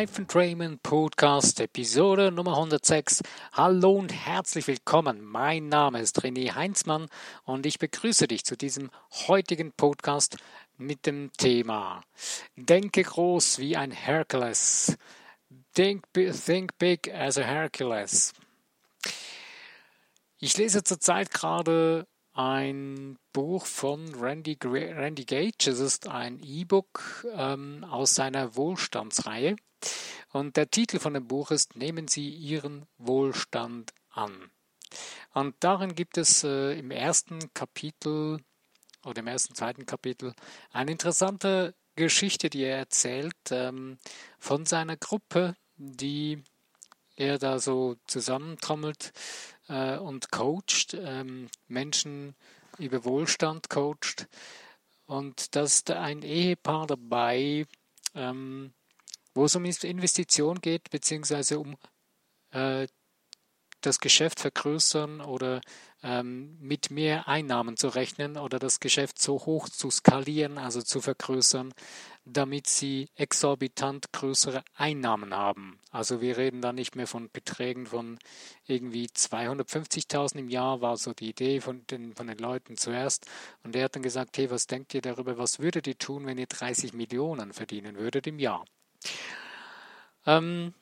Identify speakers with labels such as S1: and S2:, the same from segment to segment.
S1: Life Entrainment Podcast, Episode Nummer 106. Hallo und herzlich willkommen. Mein Name ist René Heinzmann und ich begrüße dich zu diesem heutigen Podcast mit dem Thema Denke groß wie ein Hercules. Think, think big as a Hercules. Ich lese zurzeit gerade ein Buch von Randy, Randy Gage. Es ist ein E-Book ähm, aus seiner Wohlstandsreihe. Und der Titel von dem Buch ist Nehmen Sie Ihren Wohlstand an. Und darin gibt es äh, im ersten Kapitel oder im ersten, zweiten Kapitel eine interessante Geschichte, die er erzählt ähm, von seiner Gruppe, die er da so zusammentrommelt äh, und coacht, ähm, Menschen über Wohlstand coacht. Und da ein Ehepaar dabei, ähm, wo es um Investition geht, beziehungsweise um äh, das Geschäft vergrößern oder ähm, mit mehr Einnahmen zu rechnen oder das Geschäft so hoch zu skalieren, also zu vergrößern, damit sie exorbitant größere Einnahmen haben. Also wir reden da nicht mehr von Beträgen von irgendwie 250.000 im Jahr, war so die Idee von den, von den Leuten zuerst. Und er hat dann gesagt, hey, was denkt ihr darüber, was würdet ihr tun, wenn ihr 30 Millionen verdienen würdet im Jahr? Ähm,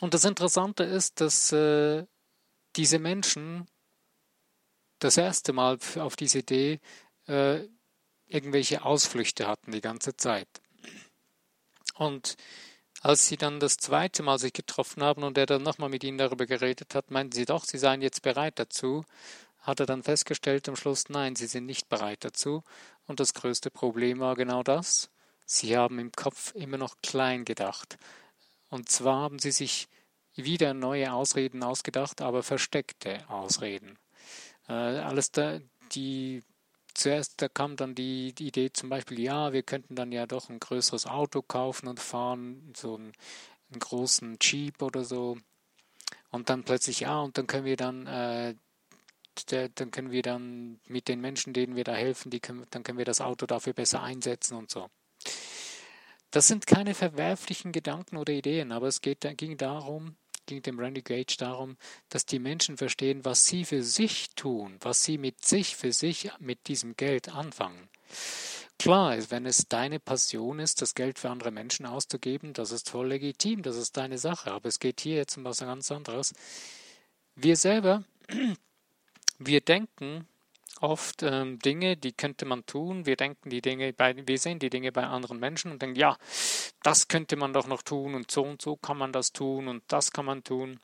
S1: und das Interessante ist, dass äh, diese Menschen das erste Mal auf diese Idee äh, irgendwelche Ausflüchte hatten die ganze Zeit. Und als sie dann das zweite Mal sich getroffen haben und er dann nochmal mit ihnen darüber geredet hat, meinten sie doch, sie seien jetzt bereit dazu, hat er dann festgestellt am Schluss, nein, sie sind nicht bereit dazu. Und das größte Problem war genau das. Sie haben im Kopf immer noch klein gedacht. Und zwar haben sie sich wieder neue Ausreden ausgedacht, aber versteckte Ausreden. Äh, alles da, die zuerst da kam dann die, die, Idee zum Beispiel, ja, wir könnten dann ja doch ein größeres Auto kaufen und fahren, so einen, einen großen Jeep oder so. Und dann plötzlich, ja, und dann können wir dann, äh, der, dann können wir dann mit den Menschen, denen wir da helfen, die können, dann können wir das Auto dafür besser einsetzen und so. Das sind keine verwerflichen Gedanken oder Ideen, aber es geht, ging darum, ging dem Randy Gage darum, dass die Menschen verstehen, was sie für sich tun, was sie mit sich für sich mit diesem Geld anfangen. Klar ist, wenn es deine Passion ist, das Geld für andere Menschen auszugeben, das ist voll legitim, das ist deine Sache. Aber es geht hier jetzt um was ganz anderes. Wir selber, wir denken, oft ähm, Dinge, die könnte man tun. Wir denken die Dinge bei, wir sehen die Dinge bei anderen Menschen und denken, ja, das könnte man doch noch tun und so und so kann man das tun und das kann man tun.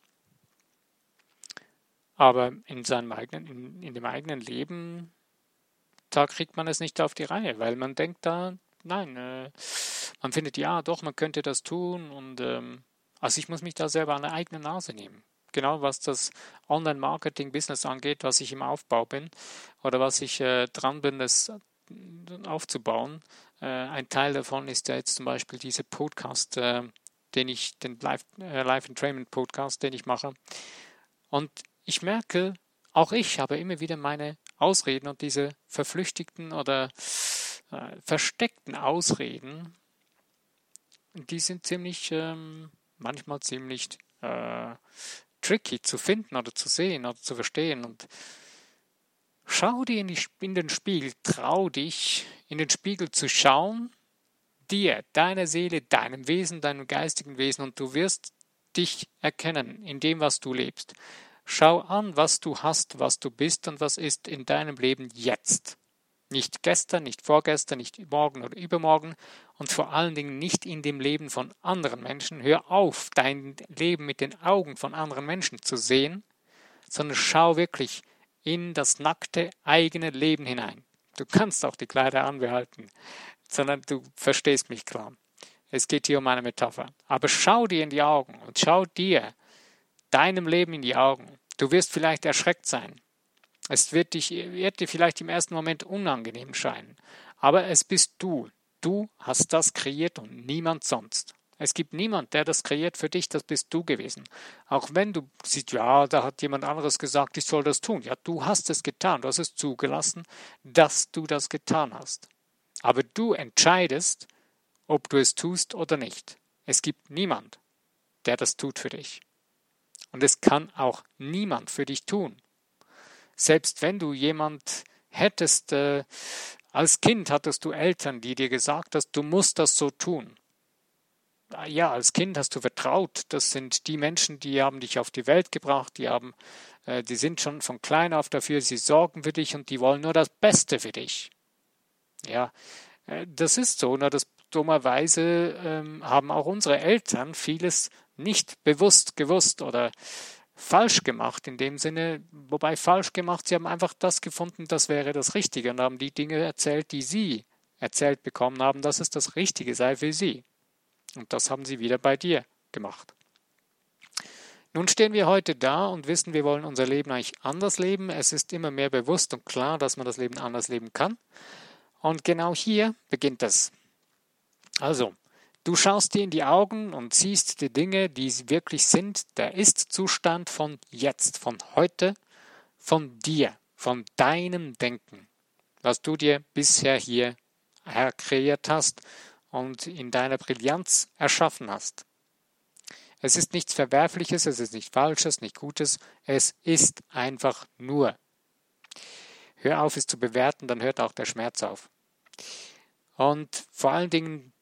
S1: Aber in seinem eigenen, in, in dem eigenen Leben, da kriegt man es nicht auf die Reihe, weil man denkt da, nein, äh, man findet ja, doch, man könnte das tun und ähm, also ich muss mich da selber an der eigene Nase nehmen genau was das Online-Marketing-Business angeht, was ich im Aufbau bin oder was ich äh, dran bin, das äh, aufzubauen. Äh, ein Teil davon ist ja jetzt zum Beispiel dieser Podcast, äh, den ich, den Live, äh, Live Entrainment Podcast, den ich mache. Und ich merke, auch ich habe immer wieder meine Ausreden und diese verflüchtigten oder äh, versteckten Ausreden, die sind ziemlich, ähm, manchmal ziemlich äh, tricky zu finden oder zu sehen oder zu verstehen. Und schau dir in, die, in den Spiegel, trau dich, in den Spiegel zu schauen, dir, deiner Seele, deinem Wesen, deinem geistigen Wesen, und du wirst dich erkennen in dem, was du lebst. Schau an, was du hast, was du bist und was ist in deinem Leben jetzt. Nicht gestern, nicht vorgestern, nicht morgen oder übermorgen und vor allen Dingen nicht in dem Leben von anderen Menschen. Hör auf, dein Leben mit den Augen von anderen Menschen zu sehen, sondern schau wirklich in das nackte eigene Leben hinein. Du kannst auch die Kleider anbehalten, sondern du verstehst mich klar. Es geht hier um eine Metapher. Aber schau dir in die Augen und schau dir deinem Leben in die Augen. Du wirst vielleicht erschreckt sein. Es wird, dich, wird dir vielleicht im ersten Moment unangenehm scheinen, aber es bist du. Du hast das kreiert und niemand sonst. Es gibt niemand, der das kreiert für dich, das bist du gewesen. Auch wenn du siehst, ja, da hat jemand anderes gesagt, ich soll das tun. Ja, du hast es getan, du hast es zugelassen, dass du das getan hast. Aber du entscheidest, ob du es tust oder nicht. Es gibt niemand, der das tut für dich. Und es kann auch niemand für dich tun. Selbst wenn du jemand hättest, äh, als Kind hattest du Eltern, die dir gesagt hast, du musst das so tun. Ja, als Kind hast du vertraut. Das sind die Menschen, die haben dich auf die Welt gebracht, die haben, äh, die sind schon von klein auf dafür, sie sorgen für dich und die wollen nur das Beste für dich. Ja, äh, das ist so. Nur das dummerweise ähm, haben auch unsere Eltern vieles nicht bewusst gewusst oder falsch gemacht in dem Sinne, wobei falsch gemacht, sie haben einfach das gefunden, das wäre das Richtige und haben die Dinge erzählt, die sie erzählt bekommen haben, dass es das Richtige sei für sie. Und das haben sie wieder bei dir gemacht. Nun stehen wir heute da und wissen, wir wollen unser Leben eigentlich anders leben. Es ist immer mehr bewusst und klar, dass man das Leben anders leben kann. Und genau hier beginnt es. Also, Du schaust dir in die Augen und siehst die Dinge, die wirklich sind, der Ist-Zustand von jetzt, von heute, von dir, von deinem Denken, was du dir bisher hier kreiert hast und in deiner Brillanz erschaffen hast. Es ist nichts Verwerfliches, es ist nichts Falsches, nicht Gutes, es ist einfach nur. Hör auf, es zu bewerten, dann hört auch der Schmerz auf. Und vor allen Dingen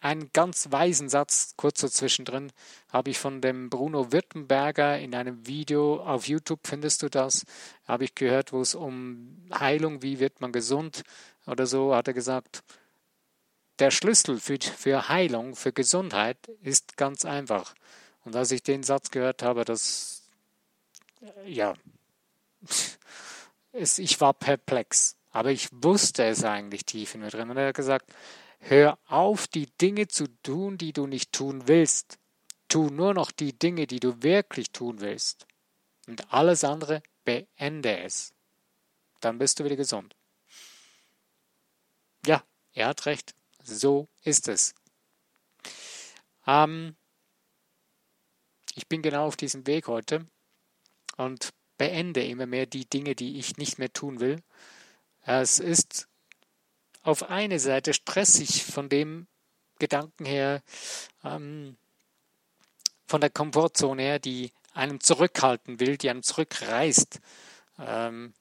S1: einen ganz weisen Satz, kurz so zwischendrin, habe ich von dem Bruno Württemberger in einem Video auf YouTube, findest du das, habe ich gehört, wo es um Heilung, wie wird man gesund oder so, hat er gesagt, der Schlüssel für, für Heilung, für Gesundheit ist ganz einfach. Und als ich den Satz gehört habe, das, ja, es, ich war perplex. Aber ich wusste es eigentlich tief in mir drin. Und er hat gesagt, Hör auf, die Dinge zu tun, die du nicht tun willst. Tu nur noch die Dinge, die du wirklich tun willst. Und alles andere beende es. Dann bist du wieder gesund. Ja, er hat recht. So ist es. Ähm, ich bin genau auf diesem Weg heute und beende immer mehr die Dinge, die ich nicht mehr tun will. Es ist auf eine Seite stressig von dem Gedanken her, ähm, von der Komfortzone her, die einem zurückhalten will, die einem zurückreißt. Ähm,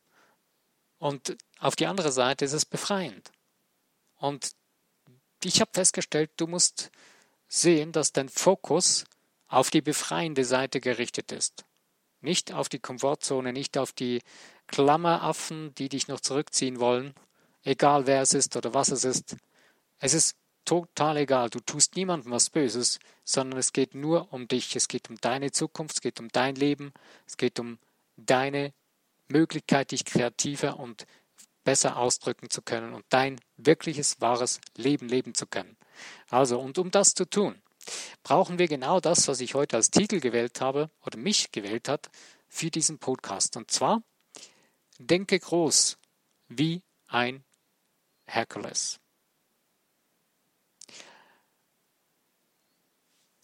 S1: und auf die andere Seite ist es befreiend. Und ich habe festgestellt, du musst sehen, dass dein Fokus auf die befreiende Seite gerichtet ist. Nicht auf die Komfortzone, nicht auf die Klammeraffen, die dich noch zurückziehen wollen, egal wer es ist oder was es ist. Es ist total egal. Du tust niemandem was Böses, sondern es geht nur um dich. Es geht um deine Zukunft, es geht um dein Leben, es geht um deine Möglichkeit, dich kreativer und besser ausdrücken zu können und dein wirkliches, wahres Leben leben zu können. Also, und um das zu tun, brauchen wir genau das, was ich heute als Titel gewählt habe oder mich gewählt hat für diesen Podcast. Und zwar, denke groß wie ein Hercules.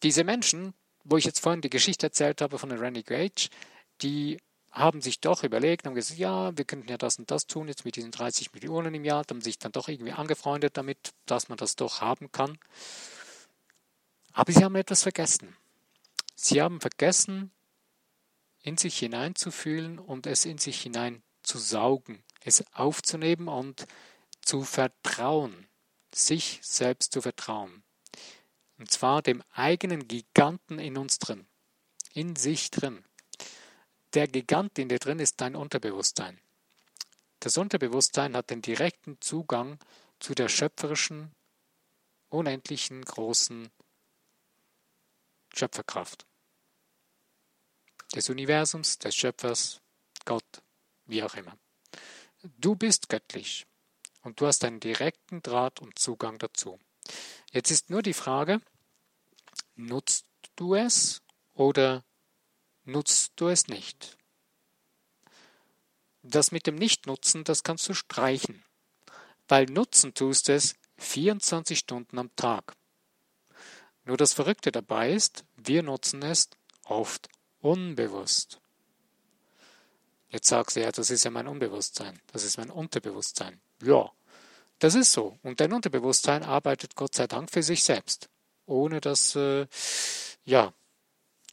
S1: Diese Menschen, wo ich jetzt vorhin die Geschichte erzählt habe von den Renegade, die haben sich doch überlegt, haben gesagt, ja, wir könnten ja das und das tun, jetzt mit diesen 30 Millionen im Jahr, haben sich dann doch irgendwie angefreundet damit, dass man das doch haben kann. Aber sie haben etwas vergessen. Sie haben vergessen, in sich hineinzufühlen und es in sich hinein zu saugen, es aufzunehmen und zu vertrauen, sich selbst zu vertrauen. Und zwar dem eigenen Giganten in uns drin, in sich drin. Der Gigant in dir drin ist dein Unterbewusstsein. Das Unterbewusstsein hat den direkten Zugang zu der schöpferischen, unendlichen, großen Schöpferkraft des Universums, des Schöpfers, Gott, wie auch immer. Du bist göttlich und du hast einen direkten Draht und Zugang dazu. Jetzt ist nur die Frage, nutzt du es oder nutzt du es nicht? Das mit dem Nichtnutzen, das kannst du streichen, weil nutzen tust es 24 Stunden am Tag. Nur das Verrückte dabei ist, wir nutzen es oft unbewusst. Jetzt sagst du ja, das ist ja mein Unbewusstsein, das ist mein Unterbewusstsein. Ja, das ist so. Und dein Unterbewusstsein arbeitet Gott sei Dank für sich selbst. ohne dass äh, ja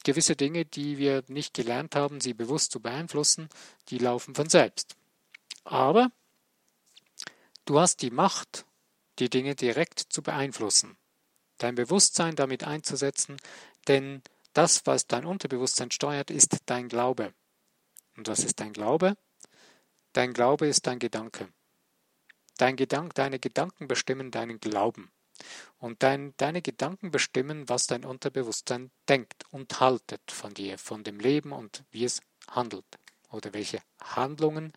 S1: gewisse Dinge, die wir nicht gelernt haben, sie bewusst zu beeinflussen, die laufen von selbst. Aber du hast die Macht, die Dinge direkt zu beeinflussen, dein Bewusstsein damit einzusetzen, denn das, was dein Unterbewusstsein steuert, ist dein Glaube. Und was ist dein Glaube? Dein Glaube ist dein Gedanke. Dein Gedank, deine Gedanken bestimmen deinen Glauben. Und dein, deine Gedanken bestimmen, was dein Unterbewusstsein denkt und haltet von dir, von dem Leben und wie es handelt oder welche Handlungen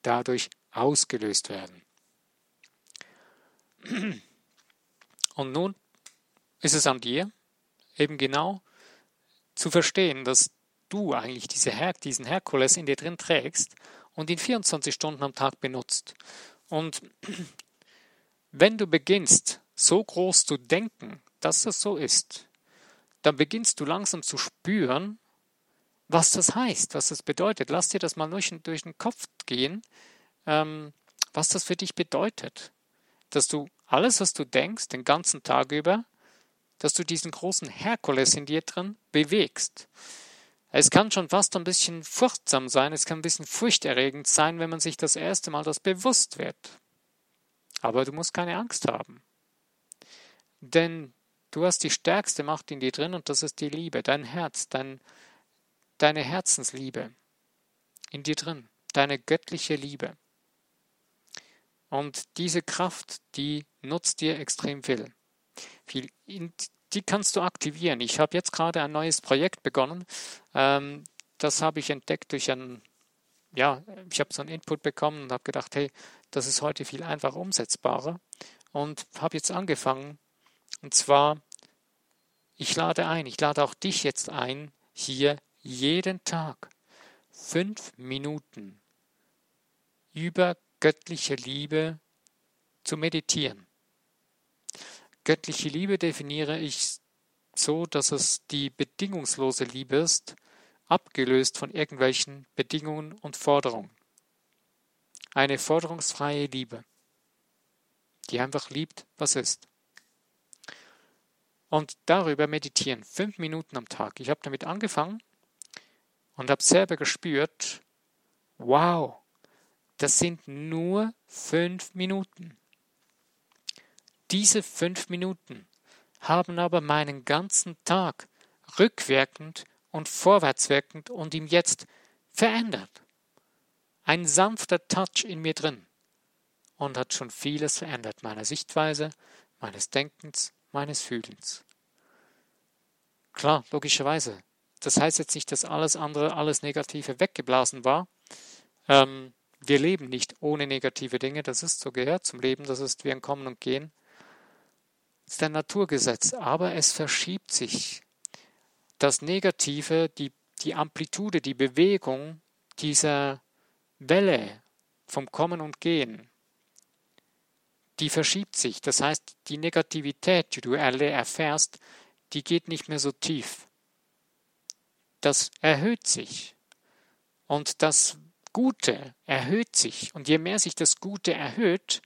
S1: dadurch ausgelöst werden. Und nun ist es an dir, eben genau zu verstehen, dass du eigentlich diese Her diesen Herkules in dir drin trägst und ihn 24 Stunden am Tag benutzt. Und wenn du beginnst, so groß zu denken, dass es so ist, dann beginnst du langsam zu spüren, was das heißt, was das bedeutet. Lass dir das mal durch, durch den Kopf gehen, ähm, was das für dich bedeutet. Dass du alles, was du denkst, den ganzen Tag über, dass du diesen großen Herkules in dir drin bewegst. Es kann schon fast ein bisschen furchtsam sein, es kann ein bisschen furchterregend sein, wenn man sich das erste Mal das bewusst wird. Aber du musst keine Angst haben. Denn du hast die stärkste Macht in dir drin und das ist die Liebe, dein Herz, dein, deine Herzensliebe in dir drin, deine göttliche Liebe. Und diese Kraft, die nutzt dir extrem viel. viel die kannst du aktivieren. Ich habe jetzt gerade ein neues Projekt begonnen. Ähm, das habe ich entdeckt durch ein, ja, ich habe so einen Input bekommen und habe gedacht, hey, das ist heute viel einfacher umsetzbarer. Und habe jetzt angefangen. Und zwar, ich lade ein, ich lade auch dich jetzt ein, hier jeden Tag fünf Minuten über göttliche Liebe zu meditieren. Göttliche Liebe definiere ich so, dass es die bedingungslose Liebe ist, abgelöst von irgendwelchen Bedingungen und Forderungen. Eine forderungsfreie Liebe, die einfach liebt, was ist. Und darüber meditieren, fünf Minuten am Tag. Ich habe damit angefangen und habe selber gespürt, wow, das sind nur fünf Minuten. Diese fünf Minuten haben aber meinen ganzen Tag rückwirkend und vorwärtswirkend und ihm jetzt verändert. Ein sanfter Touch in mir drin und hat schon vieles verändert, meiner Sichtweise, meines Denkens, meines Fühlens. Klar, logischerweise. Das heißt jetzt nicht, dass alles andere, alles Negative weggeblasen war. Ähm, wir leben nicht ohne negative Dinge, das ist so gehört zum Leben, das ist wie ein Kommen und Gehen ist ein Naturgesetz, aber es verschiebt sich. Das Negative, die, die Amplitude, die Bewegung dieser Welle vom Kommen und Gehen, die verschiebt sich. Das heißt, die Negativität, die du erfährst, die geht nicht mehr so tief. Das erhöht sich. Und das Gute erhöht sich. Und je mehr sich das Gute erhöht,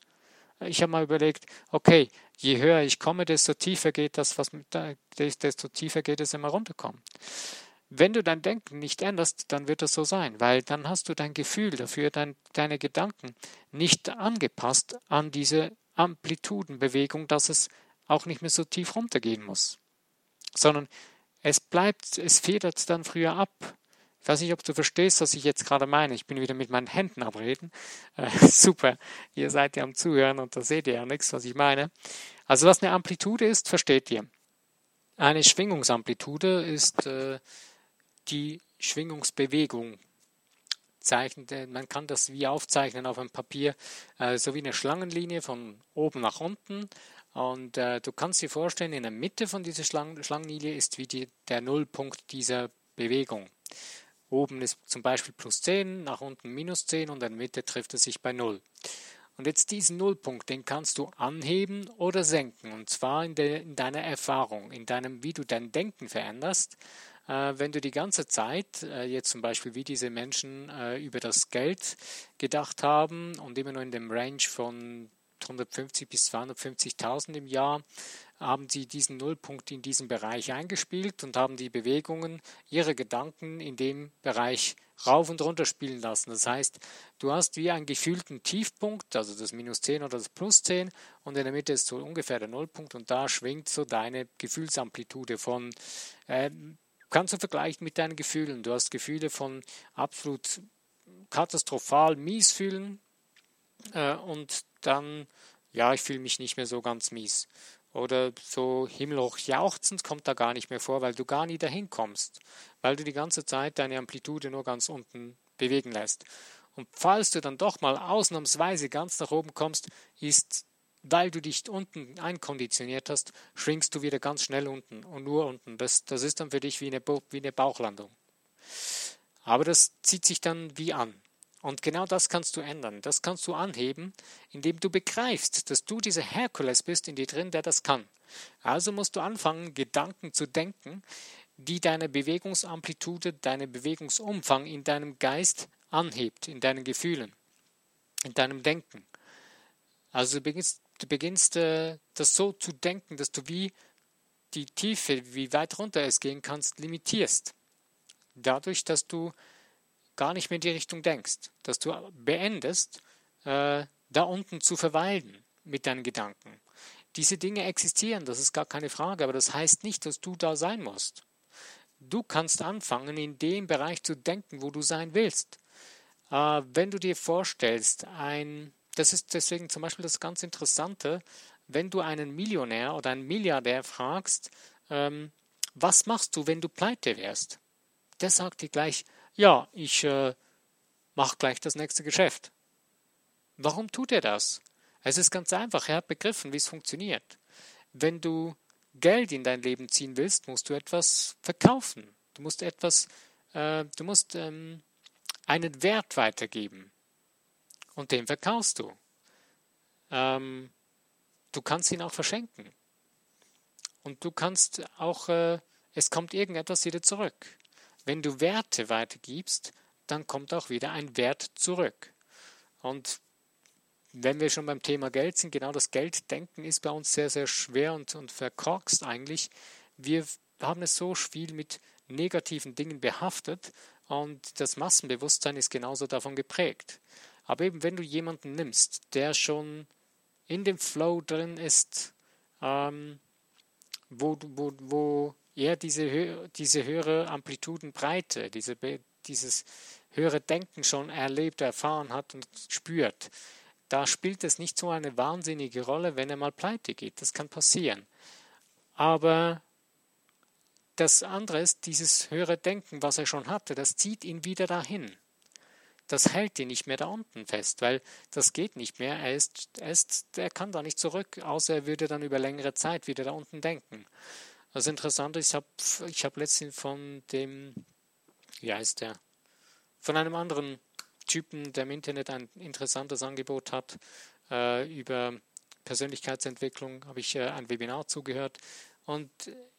S1: ich habe mal überlegt, okay, je höher ich komme, desto tiefer geht das, was desto tiefer geht es immer runterkommen. Wenn du dein Denken nicht änderst, dann wird es so sein, weil dann hast du dein Gefühl dafür, dein, deine Gedanken nicht angepasst an diese Amplitudenbewegung, dass es auch nicht mehr so tief runtergehen muss, sondern es bleibt, es federt dann früher ab. Ich weiß nicht, ob du verstehst, was ich jetzt gerade meine. Ich bin wieder mit meinen Händen abreden. Äh, super, ihr seid ja am Zuhören und da seht ihr ja nichts, was ich meine. Also was eine Amplitude ist, versteht ihr. Eine Schwingungsamplitude ist äh, die Schwingungsbewegung. Zeichnet, man kann das wie aufzeichnen auf einem Papier, äh, so wie eine Schlangenlinie von oben nach unten. Und äh, du kannst dir vorstellen, in der Mitte von dieser Schlang Schlangenlinie ist wie die, der Nullpunkt dieser Bewegung. Oben ist zum Beispiel plus 10, nach unten minus 10 und in der Mitte trifft es sich bei 0. Und jetzt diesen Nullpunkt, den kannst du anheben oder senken. Und zwar in, de, in deiner Erfahrung, in deinem, wie du dein Denken veränderst. Äh, wenn du die ganze Zeit, äh, jetzt zum Beispiel wie diese Menschen äh, über das Geld gedacht haben und immer nur in dem Range von 150 bis 250.000 im Jahr haben sie diesen Nullpunkt in diesem Bereich eingespielt und haben die Bewegungen, ihre Gedanken in dem Bereich rauf und runter spielen lassen. Das heißt, du hast wie einen gefühlten Tiefpunkt, also das minus 10 oder das plus 10 und in der Mitte ist so ungefähr der Nullpunkt und da schwingt so deine Gefühlsamplitude von, äh, kannst du vergleichen mit deinen Gefühlen. Du hast Gefühle von absolut katastrophal mies fühlen äh, und dann, ja, ich fühle mich nicht mehr so ganz mies. Oder so himmelhoch jauchzend kommt da gar nicht mehr vor, weil du gar nie dahin kommst, weil du die ganze Zeit deine Amplitude nur ganz unten bewegen lässt. Und falls du dann doch mal ausnahmsweise ganz nach oben kommst, ist, weil du dich unten einkonditioniert hast, schwingst du wieder ganz schnell unten und nur unten. Das, das ist dann für dich wie eine, wie eine Bauchlandung. Aber das zieht sich dann wie an. Und genau das kannst du ändern. Das kannst du anheben, indem du begreifst, dass du dieser Herkules bist in dir drin, der das kann. Also musst du anfangen, Gedanken zu denken, die deine Bewegungsamplitude, deinen Bewegungsumfang in deinem Geist anhebt, in deinen Gefühlen, in deinem Denken. Also du beginnst, du beginnst äh, das so zu denken, dass du wie die Tiefe, wie weit runter es gehen kannst, limitierst. Dadurch, dass du gar nicht mehr in die Richtung denkst, dass du beendest, äh, da unten zu verweilen mit deinen Gedanken. Diese Dinge existieren, das ist gar keine Frage, aber das heißt nicht, dass du da sein musst. Du kannst anfangen, in dem Bereich zu denken, wo du sein willst. Äh, wenn du dir vorstellst, ein, das ist deswegen zum Beispiel das ganz Interessante, wenn du einen Millionär oder einen Milliardär fragst, ähm, was machst du, wenn du pleite wärst? Der sagt dir gleich, ja, ich äh, mache gleich das nächste Geschäft. Warum tut er das? Es ist ganz einfach, er hat begriffen, wie es funktioniert. Wenn du Geld in dein Leben ziehen willst, musst du etwas verkaufen. Du musst etwas, äh, du musst ähm, einen Wert weitergeben. Und den verkaufst du. Ähm, du kannst ihn auch verschenken. Und du kannst auch, äh, es kommt irgendetwas wieder zurück. Wenn du Werte weitergibst, dann kommt auch wieder ein Wert zurück. Und wenn wir schon beim Thema Geld sind, genau das Gelddenken ist bei uns sehr, sehr schwer und, und verkorkst eigentlich. Wir haben es so viel mit negativen Dingen behaftet und das Massenbewusstsein ist genauso davon geprägt. Aber eben, wenn du jemanden nimmst, der schon in dem Flow drin ist, ähm, wo, wo, wo eher diese, diese höhere Amplitudenbreite, diese, dieses höhere Denken schon erlebt, erfahren hat und spürt. Da spielt es nicht so eine wahnsinnige Rolle, wenn er mal pleite geht. Das kann passieren. Aber das andere ist, dieses höhere Denken, was er schon hatte, das zieht ihn wieder dahin. Das hält ihn nicht mehr da unten fest, weil das geht nicht mehr. Er, ist, er, ist, er kann da nicht zurück, außer er würde dann über längere Zeit wieder da unten denken. Das Interessante ist, ich habe ich hab letztens von dem, wie heißt der, von einem anderen Typen, der im Internet ein interessantes Angebot hat äh, über Persönlichkeitsentwicklung, habe ich äh, ein Webinar zugehört. Und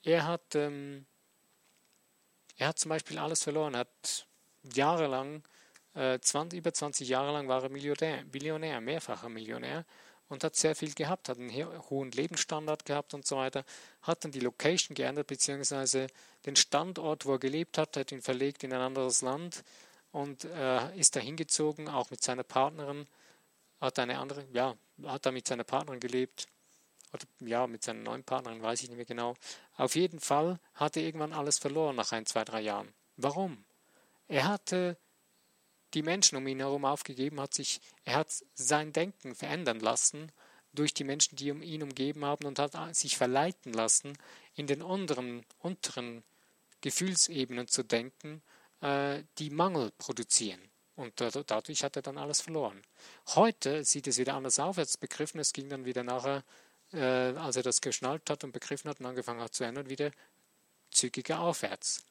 S1: er hat, ähm, er hat zum Beispiel alles verloren, er hat jahrelang, äh, 20, über 20 Jahre lang war er Millionär, Millionär, mehrfacher Millionär und hat sehr viel gehabt, hat einen hohen Lebensstandard gehabt und so weiter, hat dann die Location geändert, beziehungsweise den Standort, wo er gelebt hat, hat ihn verlegt in ein anderes Land und äh, ist da hingezogen, auch mit seiner Partnerin, hat eine andere, ja, hat da mit seiner Partnerin gelebt, oder ja, mit seiner neuen Partnerin, weiß ich nicht mehr genau. Auf jeden Fall hat er irgendwann alles verloren nach ein, zwei, drei Jahren. Warum? Er hatte die Menschen um ihn herum aufgegeben, hat sich, er hat sein Denken verändern lassen durch die Menschen, die um ihn umgeben haben und hat sich verleiten lassen, in den unteren, unteren Gefühlsebenen zu denken, äh, die Mangel produzieren. Und dadurch hat er dann alles verloren. Heute sieht es wieder anders auf, es begriffen, es ging dann wieder nachher, äh, als er das geschnallt hat und begriffen hat und angefangen hat zu ändern, wieder zügiger aufwärts.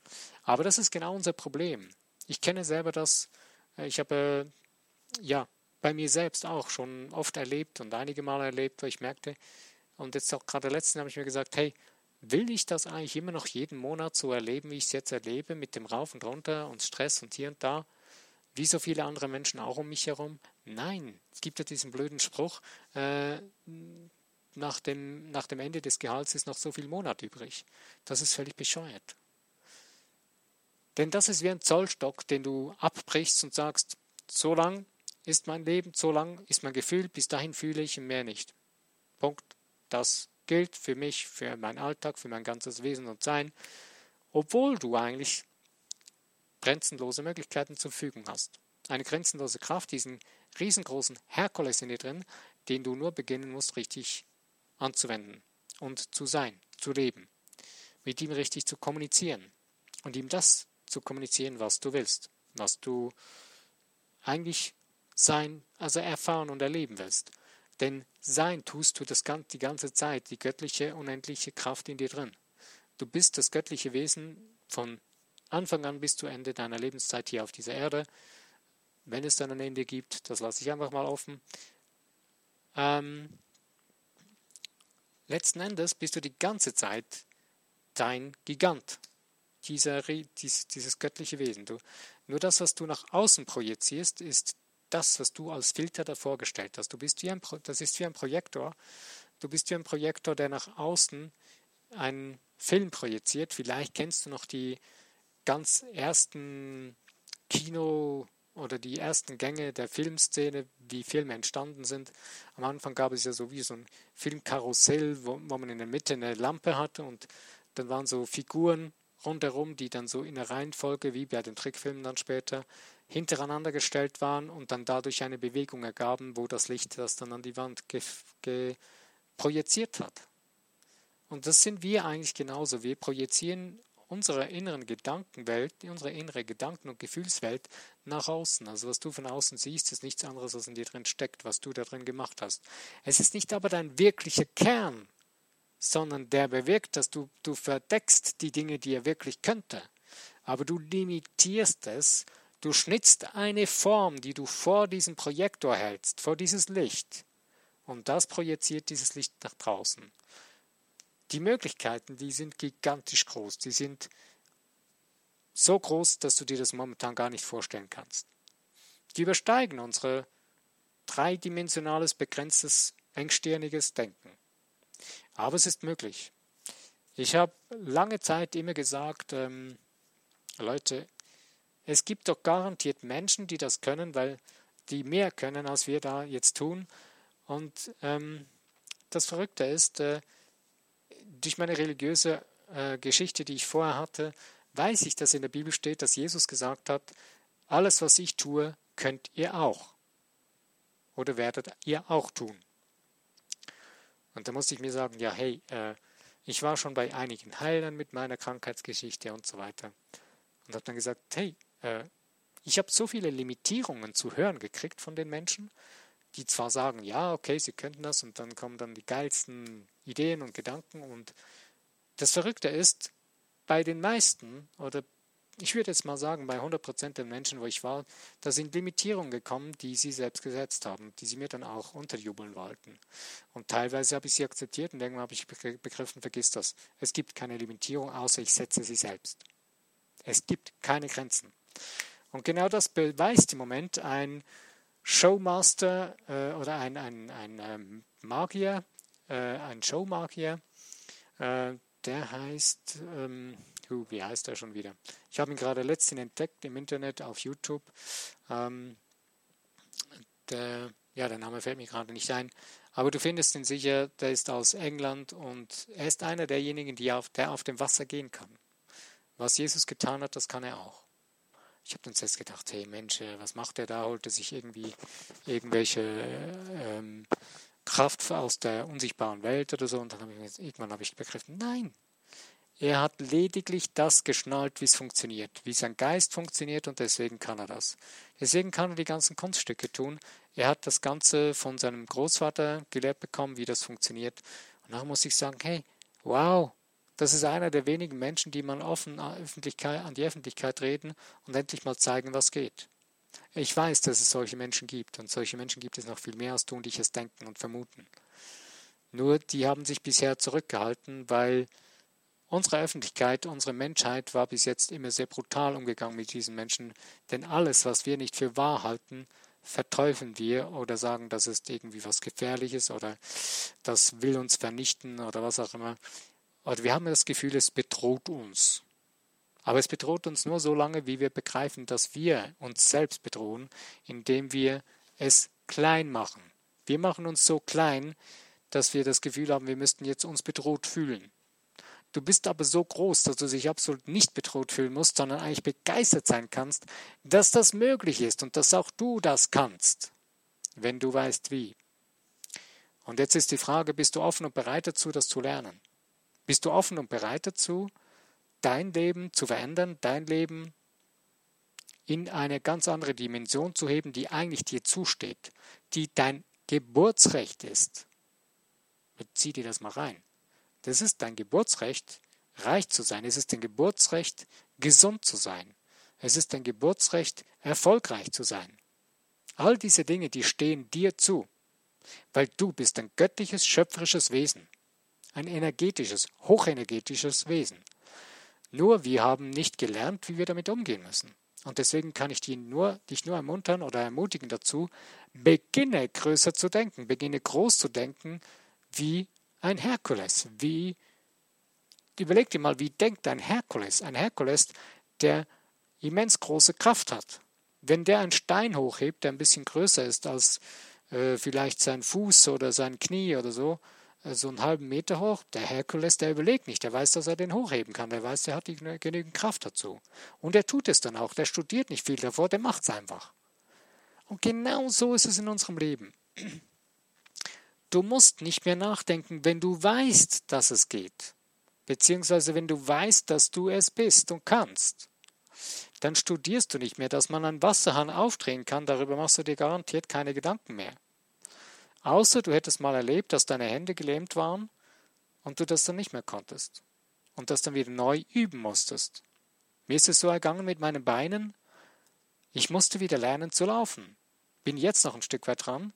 S1: Aber das ist genau unser Problem. Ich kenne selber das, ich habe ja bei mir selbst auch schon oft erlebt und einige Male erlebt, weil ich merkte, und jetzt auch gerade letzten habe ich mir gesagt, hey, will ich das eigentlich immer noch jeden Monat so erleben, wie ich es jetzt erlebe, mit dem Rauf und Runter und Stress und hier und da, wie so viele andere Menschen auch um mich herum? Nein, es gibt ja diesen blöden Spruch, äh, nach dem, nach dem Ende des Gehalts ist noch so viel Monat übrig. Das ist völlig bescheuert. Denn das ist wie ein Zollstock, den du abbrichst und sagst, so lang ist mein Leben, so lang ist mein Gefühl, bis dahin fühle ich mehr nicht. Punkt. Das gilt für mich, für meinen Alltag, für mein ganzes Wesen und Sein, obwohl du eigentlich grenzenlose Möglichkeiten zur Verfügung hast. Eine grenzenlose Kraft, diesen riesengroßen Herkules in dir drin, den du nur beginnen musst, richtig anzuwenden und zu sein, zu leben, mit ihm richtig zu kommunizieren und ihm das zu kommunizieren, was du willst, was du eigentlich sein, also erfahren und erleben willst. Denn sein tust du das, die ganze Zeit, die göttliche, unendliche Kraft in dir drin. Du bist das göttliche Wesen von Anfang an bis zu Ende deiner Lebenszeit hier auf dieser Erde. Wenn es dann ein Ende gibt, das lasse ich einfach mal offen. Ähm, letzten Endes bist du die ganze Zeit dein Gigant, dieser, dies, dieses göttliche Wesen. Du, nur das, was du nach außen projizierst, ist das, was du als Filter davor gestellt hast. Du bist wie ein, das ist wie ein Projektor. Du bist wie ein Projektor, der nach außen einen Film projiziert. Vielleicht kennst du noch die ganz ersten Kino- oder die ersten Gänge der Filmszene, wie Filme entstanden sind. Am Anfang gab es ja so wie so ein Filmkarussell, wo, wo man in der Mitte eine Lampe hatte und dann waren so Figuren rundherum, die dann so in der Reihenfolge, wie bei den Trickfilmen dann später, hintereinander gestellt waren und dann dadurch eine Bewegung ergaben, wo das Licht das dann an die Wand projiziert hat. Und das sind wir eigentlich genauso. Wir projizieren unsere inneren Gedankenwelt, unsere innere Gedanken- und Gefühlswelt nach außen. Also was du von außen siehst, ist nichts anderes, was in dir drin steckt, was du da drin gemacht hast. Es ist nicht aber dein wirklicher Kern, sondern der bewirkt, dass du, du verdeckst die Dinge, die er wirklich könnte. Aber du limitierst es, du schnitzt eine Form, die du vor diesem Projektor hältst, vor dieses Licht. Und das projiziert dieses Licht nach draußen. Die Möglichkeiten, die sind gigantisch groß. Die sind so groß, dass du dir das momentan gar nicht vorstellen kannst. Die übersteigen unsere dreidimensionales, begrenztes, engstirniges Denken. Aber es ist möglich. Ich habe lange Zeit immer gesagt, ähm, Leute, es gibt doch garantiert Menschen, die das können, weil die mehr können, als wir da jetzt tun. Und ähm, das Verrückte ist, äh, durch meine religiöse äh, Geschichte, die ich vorher hatte, weiß ich, dass in der Bibel steht, dass Jesus gesagt hat, alles, was ich tue, könnt ihr auch. Oder werdet ihr auch tun. Und da musste ich mir sagen, ja, hey, äh, ich war schon bei einigen Heilern mit meiner Krankheitsgeschichte und so weiter. Und habe dann gesagt, hey, äh, ich habe so viele Limitierungen zu hören gekriegt von den Menschen, die zwar sagen, ja, okay, sie könnten das und dann kommen dann die geilsten Ideen und Gedanken und das Verrückte ist, bei den meisten oder ich würde jetzt mal sagen, bei 100% der Menschen, wo ich war, da sind Limitierungen gekommen, die sie selbst gesetzt haben, die sie mir dann auch unterjubeln wollten. Und teilweise habe ich sie akzeptiert und irgendwann habe ich begriffen, vergiss das. Es gibt keine Limitierung, außer ich setze sie selbst. Es gibt keine Grenzen. Und genau das beweist im Moment ein Showmaster äh, oder ein, ein, ein ähm, Magier, äh, ein Showmagier, äh, der heißt, ähm, wie heißt er schon wieder? Ich habe ihn gerade letztens entdeckt im Internet auf YouTube. Ähm, der, ja, der Name fällt mir gerade nicht ein. Aber du findest ihn sicher, der ist aus England und er ist einer derjenigen, die auf, der auf dem Wasser gehen kann. Was Jesus getan hat, das kann er auch. Ich habe dann selbst gedacht, hey Mensch, äh, was macht er da? Holt er sich irgendwie irgendwelche ähm, Kraft aus der unsichtbaren Welt oder so? Und dann habe ich irgendwann habe ich begriffen, nein, er hat lediglich das geschnallt, wie es funktioniert, wie sein Geist funktioniert und deswegen kann er das. Deswegen kann er die ganzen Kunststücke tun. Er hat das Ganze von seinem Großvater gelehrt bekommen, wie das funktioniert. Und dann muss ich sagen, hey, wow, das ist einer der wenigen Menschen, die man offen an die Öffentlichkeit reden und endlich mal zeigen, was geht. Ich weiß, dass es solche Menschen gibt und solche Menschen gibt es noch viel mehr, als du und ich es denken und vermuten. Nur die haben sich bisher zurückgehalten, weil Unsere Öffentlichkeit, unsere Menschheit war bis jetzt immer sehr brutal umgegangen mit diesen Menschen, denn alles, was wir nicht für wahr halten, verteufeln wir oder sagen, das ist irgendwie was Gefährliches oder das will uns vernichten oder was auch immer. Oder wir haben das Gefühl, es bedroht uns. Aber es bedroht uns nur so lange, wie wir begreifen, dass wir uns selbst bedrohen, indem wir es klein machen. Wir machen uns so klein, dass wir das Gefühl haben, wir müssten jetzt uns bedroht fühlen. Du bist aber so groß, dass du dich absolut nicht bedroht fühlen musst, sondern eigentlich begeistert sein kannst, dass das möglich ist und dass auch du das kannst, wenn du weißt wie. Und jetzt ist die Frage, bist du offen und bereit dazu, das zu lernen? Bist du offen und bereit dazu, dein Leben zu verändern, dein Leben in eine ganz andere Dimension zu heben, die eigentlich dir zusteht, die dein Geburtsrecht ist? Zieh dir das mal rein. Das ist dein Geburtsrecht, reich zu sein. Es ist dein Geburtsrecht, gesund zu sein. Es ist dein Geburtsrecht, erfolgreich zu sein. All diese Dinge, die stehen dir zu, weil du bist ein göttliches, schöpferisches Wesen, ein energetisches, hochenergetisches Wesen. Nur wir haben nicht gelernt, wie wir damit umgehen müssen. Und deswegen kann ich dich nur, dich nur ermuntern oder ermutigen dazu, beginne größer zu denken, beginne groß zu denken, wie ein Herkules. Wie, überleg dir mal, wie denkt ein Herkules? Ein Herkules, der immens große Kraft hat. Wenn der einen Stein hochhebt, der ein bisschen größer ist als äh, vielleicht sein Fuß oder sein Knie oder so, äh, so einen halben Meter hoch, der Herkules, der überlegt nicht, der weiß, dass er den hochheben kann, der weiß, der hat die, genügend Kraft dazu. Und er tut es dann auch, der studiert nicht viel davor, der macht es einfach. Und genau so ist es in unserem Leben. Du musst nicht mehr nachdenken, wenn du weißt, dass es geht. Beziehungsweise wenn du weißt, dass du es bist und kannst. Dann studierst du nicht mehr, dass man einen Wasserhahn aufdrehen kann, darüber machst du dir garantiert keine Gedanken mehr. Außer du hättest mal erlebt, dass deine Hände gelähmt waren und du das dann nicht mehr konntest. Und das dann wieder neu üben musstest. Mir ist es so ergangen mit meinen Beinen. Ich musste wieder lernen zu laufen. Bin jetzt noch ein Stück weit dran,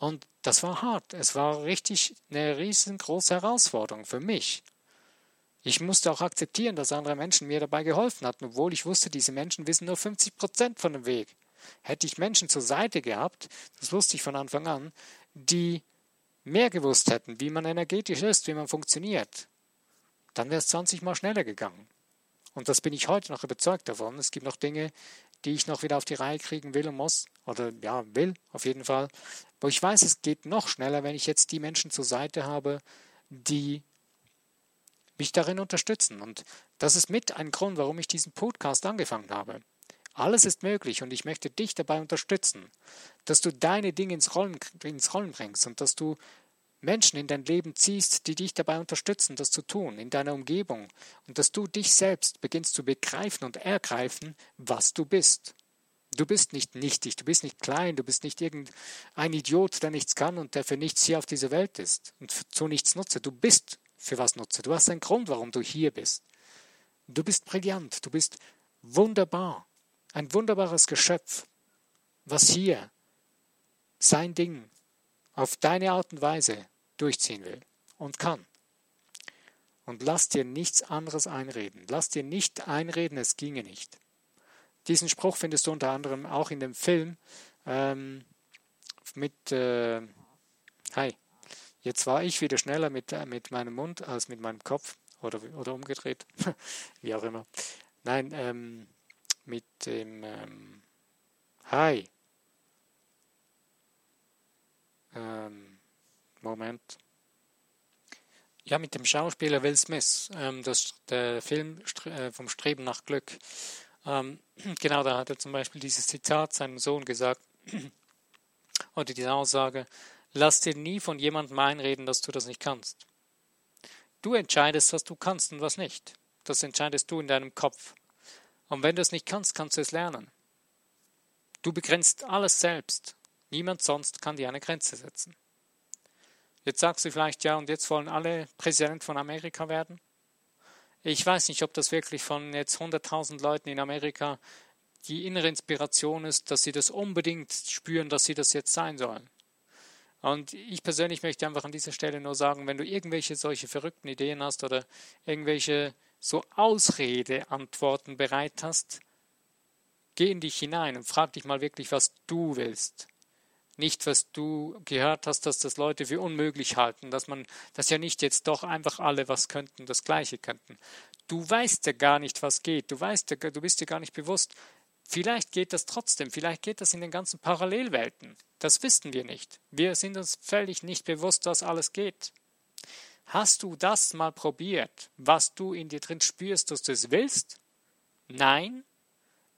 S1: und das war hart. Es war richtig eine riesengroße Herausforderung für mich. Ich musste auch akzeptieren, dass andere Menschen mir dabei geholfen hatten, obwohl ich wusste, diese Menschen wissen nur 50 Prozent von dem Weg. Hätte ich Menschen zur Seite gehabt, das wusste ich von Anfang an, die mehr gewusst hätten, wie man energetisch ist, wie man funktioniert, dann wäre es 20 Mal schneller gegangen. Und das bin ich heute noch überzeugt davon. Es gibt noch Dinge, die ich noch wieder auf die Reihe kriegen will und muss, oder ja, will auf jeden Fall. Aber ich weiß, es geht noch schneller, wenn ich jetzt die Menschen zur Seite habe, die mich darin unterstützen. Und das ist mit ein Grund, warum ich diesen Podcast angefangen habe. Alles ist möglich und ich möchte dich dabei unterstützen, dass du deine Dinge ins Rollen, ins Rollen bringst und dass du Menschen in dein Leben ziehst, die dich dabei unterstützen, das zu tun, in deiner Umgebung, und dass du dich selbst beginnst zu begreifen und ergreifen, was du bist. Du bist nicht nichtig, du bist nicht klein, du bist nicht irgendein Idiot, der nichts kann und der für nichts hier auf dieser Welt ist und zu nichts nutze. Du bist für was nutze. Du hast einen Grund, warum du hier bist. Du bist brillant, du bist wunderbar, ein wunderbares Geschöpf, was hier sein Ding auf deine Art und Weise durchziehen will und kann. Und lass dir nichts anderes einreden. Lass dir nicht einreden, es ginge nicht. Diesen Spruch findest du unter anderem auch in dem Film ähm, mit äh, Hi. Jetzt war ich wieder schneller mit, äh, mit meinem Mund als mit meinem Kopf oder, oder umgedreht, wie auch immer. Nein, ähm, mit dem ähm, Hi. Ähm, Moment. Ja, mit dem Schauspieler Will Smith, ähm, das, der Film äh, vom Streben nach Glück. Ähm, genau, da hat er zum Beispiel dieses Zitat seinem Sohn gesagt, oder diese Aussage, lass dir nie von jemandem einreden, dass du das nicht kannst. Du entscheidest, was du kannst und was nicht. Das entscheidest du in deinem Kopf. Und wenn du es nicht kannst, kannst du es lernen. Du begrenzt alles selbst. Niemand sonst kann dir eine Grenze setzen. Jetzt sagst du vielleicht, ja, und jetzt wollen alle Präsident von Amerika werden? Ich weiß nicht, ob das wirklich von jetzt 100.000 Leuten in Amerika die innere Inspiration ist, dass sie das unbedingt spüren, dass sie das jetzt sein sollen. Und ich persönlich möchte einfach an dieser Stelle nur sagen, wenn du irgendwelche solche verrückten Ideen hast oder irgendwelche so Ausredeantworten bereit hast, Geh in dich hinein und frag dich mal wirklich, was du willst. Nicht, was du gehört hast, dass das Leute für unmöglich halten, dass man, dass ja nicht jetzt doch einfach alle was könnten, das Gleiche könnten. Du weißt ja gar nicht, was geht. Du weißt ja, du bist dir gar nicht bewusst. Vielleicht geht das trotzdem. Vielleicht geht das in den ganzen Parallelwelten. Das wissen wir nicht. Wir sind uns völlig nicht bewusst, was alles geht. Hast du das mal probiert, was du in dir drin spürst, dass du es willst? Nein?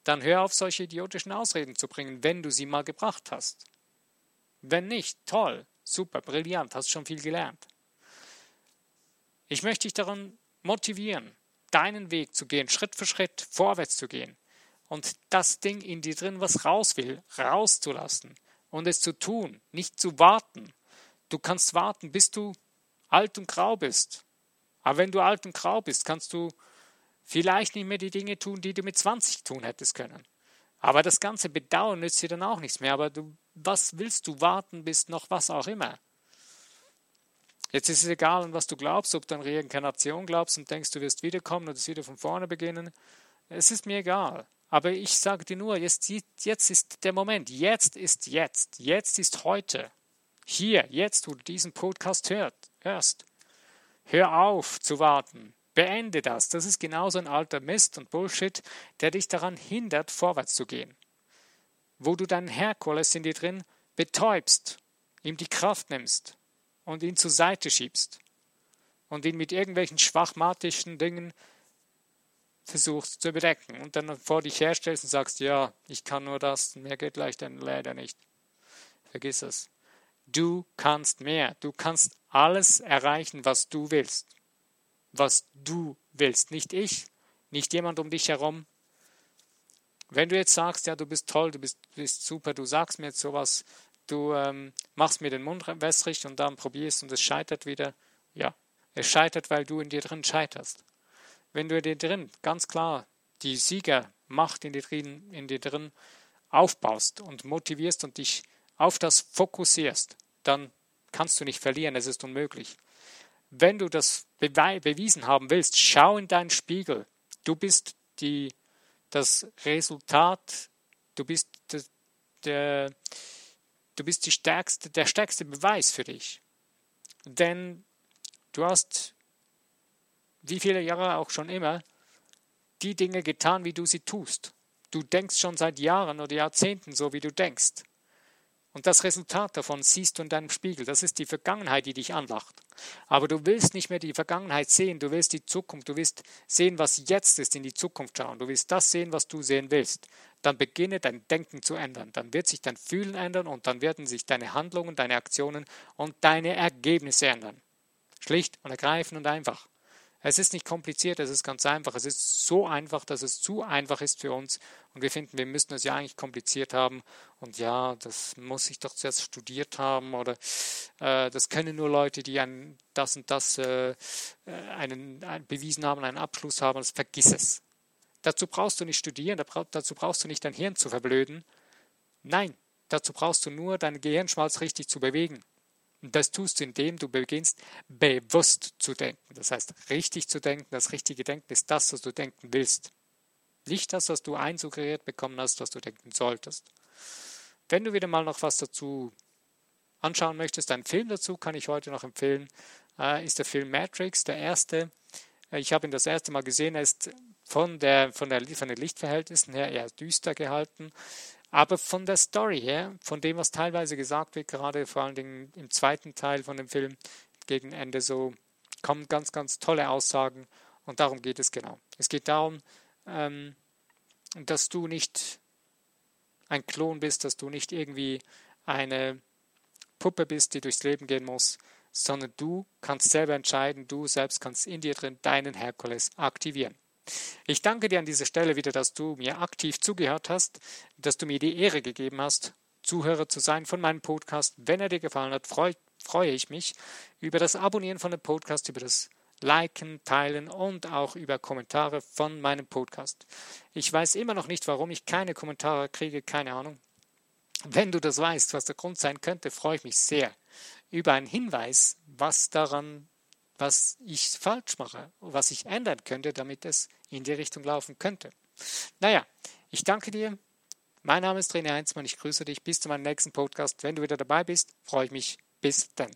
S1: Dann hör auf, solche idiotischen Ausreden zu bringen, wenn du sie mal gebracht hast. Wenn nicht, toll, super, brillant, hast schon viel gelernt. Ich möchte dich daran motivieren, deinen Weg zu gehen, Schritt für Schritt vorwärts zu gehen und das Ding in dir drin, was raus will, rauszulassen und es zu tun, nicht zu warten. Du kannst warten, bis du alt und grau bist. Aber wenn du alt und grau bist, kannst du vielleicht nicht mehr die Dinge tun, die du mit 20 tun hättest können. Aber das ganze Bedauern nützt dir dann auch nichts mehr. Aber du, was willst du warten bis noch was auch immer? Jetzt ist es egal, an was du glaubst, ob du an Reinkarnation glaubst und denkst, du wirst wiederkommen und es wieder von vorne beginnen. Es ist mir egal. Aber ich sage dir nur, jetzt, jetzt ist der Moment. Jetzt ist jetzt. Jetzt ist heute. Hier, jetzt, wo du diesen Podcast hörst. Hör auf zu warten. Beende das. Das ist genauso ein alter Mist und Bullshit, der dich daran hindert, vorwärts zu gehen. Wo du deinen Herkules in dir drin betäubst, ihm die Kraft nimmst und ihn zur Seite schiebst und ihn mit irgendwelchen schwachmatischen Dingen versuchst zu überdecken und dann vor dich herstellst und sagst, ja, ich kann nur das, mehr geht dann leider nicht. Vergiss es. Du kannst mehr. Du kannst alles erreichen, was du willst was du willst, nicht ich, nicht jemand um dich herum. Wenn du jetzt sagst, ja, du bist toll, du bist, bist super, du sagst mir jetzt sowas, du ähm, machst mir den Mund wässrig und dann probierst und es scheitert wieder, ja, es scheitert, weil du in dir drin scheiterst. Wenn du in dir drin ganz klar die Siegermacht in dir drin, in dir drin aufbaust und motivierst und dich auf das fokussierst, dann kannst du nicht verlieren, es ist unmöglich. Wenn du das bewiesen haben willst, schau in deinen Spiegel. Du bist die, das Resultat, du bist der, der du bist die stärkste, der stärkste Beweis für dich. Denn du hast, wie viele Jahre auch schon immer, die Dinge getan, wie du sie tust. Du denkst schon seit Jahren oder Jahrzehnten so, wie du denkst. Und das Resultat davon siehst du in deinem Spiegel. Das ist die Vergangenheit, die dich anlacht. Aber du willst nicht mehr die Vergangenheit sehen, du willst die Zukunft, du willst sehen, was jetzt ist, in die Zukunft schauen. Du willst das sehen, was du sehen willst. Dann beginne dein Denken zu ändern. Dann wird sich dein Fühlen ändern und dann werden sich deine Handlungen, deine Aktionen und deine Ergebnisse ändern. Schlicht und ergreifend und einfach. Es ist nicht kompliziert, es ist ganz einfach. Es ist so einfach, dass es zu einfach ist für uns. Und wir finden, wir müssten es ja eigentlich kompliziert haben. Und ja, das muss ich doch zuerst studiert haben. Oder äh, das können nur Leute, die ein, das und das äh, einen, einen bewiesen haben, einen Abschluss haben. Das vergiss es. Dazu brauchst du nicht studieren, dazu brauchst du nicht dein Hirn zu verblöden. Nein, dazu brauchst du nur deinen Gehirnschmalz richtig zu bewegen. Und das tust du, indem du beginnst, bewusst zu denken. Das heißt, richtig zu denken. Das richtige Denken ist das, was du denken willst. Nicht das, was du einsuggeriert bekommen hast, was du denken solltest. Wenn du wieder mal noch was dazu anschauen möchtest, einen Film dazu kann ich heute noch empfehlen, äh, ist der Film Matrix, der erste. Äh, ich habe ihn das erste Mal gesehen. Er ist von, der, von, der, von den Lichtverhältnissen her eher düster gehalten. Aber von der Story her, von dem, was teilweise gesagt wird, gerade vor allen Dingen im zweiten Teil von dem Film, gegen Ende so, kommen ganz, ganz tolle Aussagen und darum geht es genau. Es geht darum, ähm, dass du nicht ein Klon bist, dass du nicht irgendwie eine Puppe bist, die durchs Leben gehen muss, sondern du kannst selber entscheiden, du selbst kannst in dir drin deinen Herkules aktivieren. Ich danke dir an dieser Stelle wieder, dass du mir aktiv zugehört hast, dass du mir die Ehre gegeben hast, Zuhörer zu sein von meinem Podcast. Wenn er dir gefallen hat, freue, freue ich mich über das Abonnieren von dem Podcast, über das Liken, Teilen und auch über Kommentare von meinem Podcast. Ich weiß immer noch nicht, warum ich keine Kommentare kriege, keine Ahnung. Wenn du das weißt, was der Grund sein könnte, freue ich mich sehr über einen Hinweis, was daran was ich falsch mache, was ich ändern könnte, damit es in die Richtung laufen könnte. Naja, ich danke dir Mein Name ist René Heinzmann, ich grüße dich. Bis zu meinem nächsten Podcast. Wenn du wieder dabei bist, freue ich mich. Bis dann.